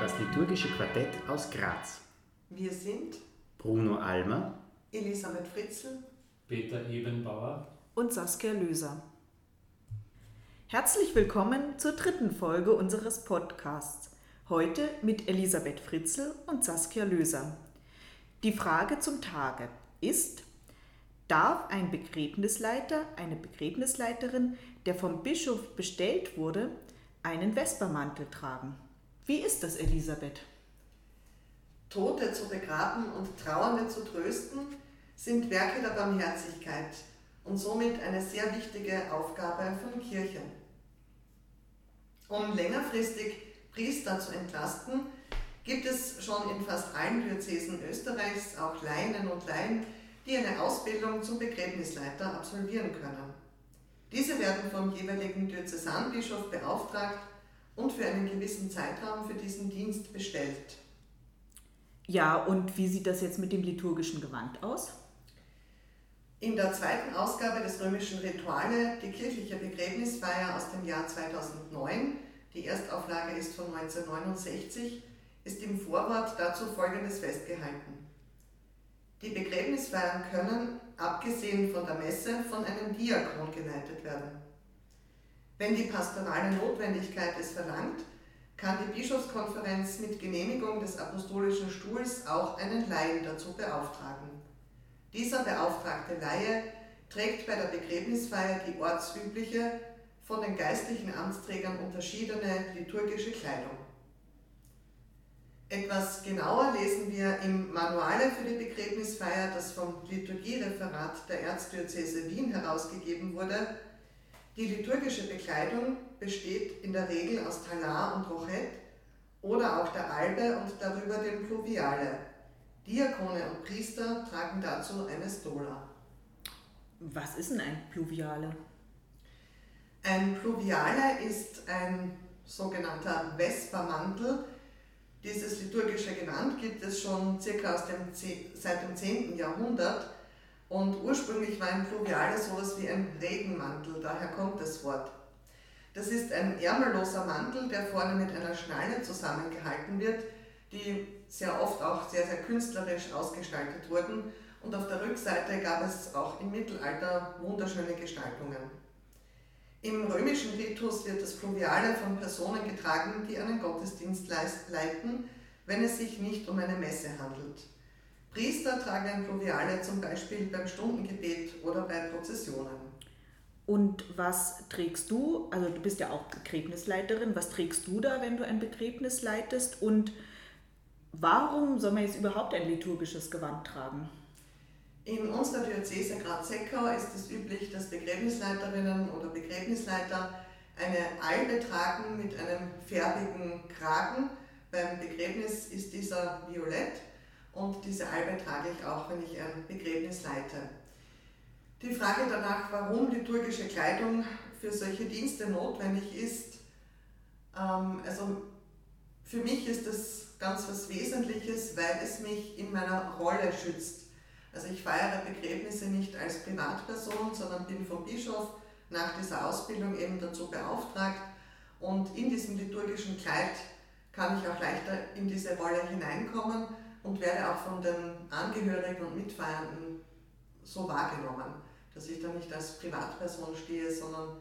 liturgische Quartett aus Graz. Wir sind Bruno Almer, Elisabeth Fritzl, Peter Ebenbauer und Saskia Löser. Herzlich willkommen zur dritten Folge unseres Podcasts. Heute mit Elisabeth Fritzl und Saskia Löser. Die Frage zum Tage ist, darf ein Begräbnisleiter, eine Begräbnisleiterin, der vom Bischof bestellt wurde, einen Vespermantel tragen? Wie ist das, Elisabeth? Tote zu begraben und Trauernde zu trösten sind Werke der Barmherzigkeit und somit eine sehr wichtige Aufgabe von Kirchen. Um längerfristig Priester zu entlasten, gibt es schon in fast allen Diözesen Österreichs auch Laien und Laien, die eine Ausbildung zum Begräbnisleiter absolvieren können. Diese werden vom jeweiligen Diözesanbischof beauftragt und für einen gewissen Zeitraum für diesen Dienst bestellt. Ja, und wie sieht das jetzt mit dem liturgischen Gewand aus? In der zweiten Ausgabe des römischen Rituale, die kirchliche Begräbnisfeier aus dem Jahr 2009, die Erstauflage ist von 1969, ist im Vorwort dazu Folgendes festgehalten. Die Begräbnisfeiern können, abgesehen von der Messe, von einem Diakon geleitet werden. Wenn die pastorale Notwendigkeit es verlangt, kann die Bischofskonferenz mit Genehmigung des Apostolischen Stuhls auch einen Laien dazu beauftragen. Dieser beauftragte Laie trägt bei der Begräbnisfeier die ortsübliche, von den geistlichen Amtsträgern unterschiedene liturgische Kleidung. Etwas genauer lesen wir im Manuale für die Begräbnisfeier, das vom Liturgiereferat der Erzdiözese Wien herausgegeben wurde, die liturgische Bekleidung besteht in der Regel aus Talar und Rochett oder auch der Albe und darüber dem Pluviale. Diakone und Priester tragen dazu eine Stola. Was ist denn ein Pluviale? Ein Pluviale ist ein sogenannter Vespermantel. Dieses liturgische Gewand gibt es schon circa aus dem, seit dem 10. Jahrhundert und ursprünglich war ein Pluviale sowas wie ein Regenmantel, daher kommt das Wort. Das ist ein ärmelloser Mantel, der vorne mit einer Schnalle zusammengehalten wird, die sehr oft auch sehr, sehr künstlerisch ausgestaltet wurden. Und auf der Rückseite gab es auch im Mittelalter wunderschöne Gestaltungen. Im römischen Ritus wird das Pluviale von Personen getragen, die einen Gottesdienst leiten, wenn es sich nicht um eine Messe handelt. Priester tragen ein Pluviale zum Beispiel beim Stundengebet oder bei Prozessionen. Und was trägst du? Also du bist ja auch Begräbnisleiterin. Was trägst du da, wenn du ein Begräbnis leitest? Und warum soll man jetzt überhaupt ein liturgisches Gewand tragen? In unserer Diözese Graz-Seckau ist es üblich, dass Begräbnisleiterinnen oder Begräbnisleiter eine Albe tragen mit einem färbigen Kragen. Beim Begräbnis ist dieser violett und diese Albe trage ich auch, wenn ich ein Begräbnis leite. Die Frage danach, warum liturgische Kleidung für solche Dienste notwendig ist, ähm, also für mich ist das ganz was Wesentliches, weil es mich in meiner Rolle schützt. Also ich feiere Begräbnisse nicht als Privatperson, sondern bin vom Bischof nach dieser Ausbildung eben dazu beauftragt und in diesem liturgischen Kleid kann ich auch leichter in diese Rolle hineinkommen und werde auch von den Angehörigen und Mitfeiernden so wahrgenommen, dass ich da nicht als Privatperson stehe, sondern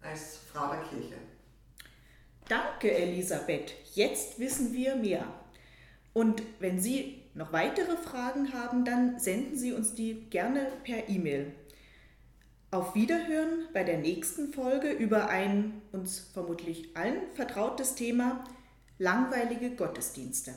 als Frau der Kirche. Danke, Elisabeth. Jetzt wissen wir mehr. Und wenn Sie noch weitere Fragen haben, dann senden Sie uns die gerne per E-Mail. Auf Wiederhören bei der nächsten Folge über ein uns vermutlich allen vertrautes Thema langweilige Gottesdienste.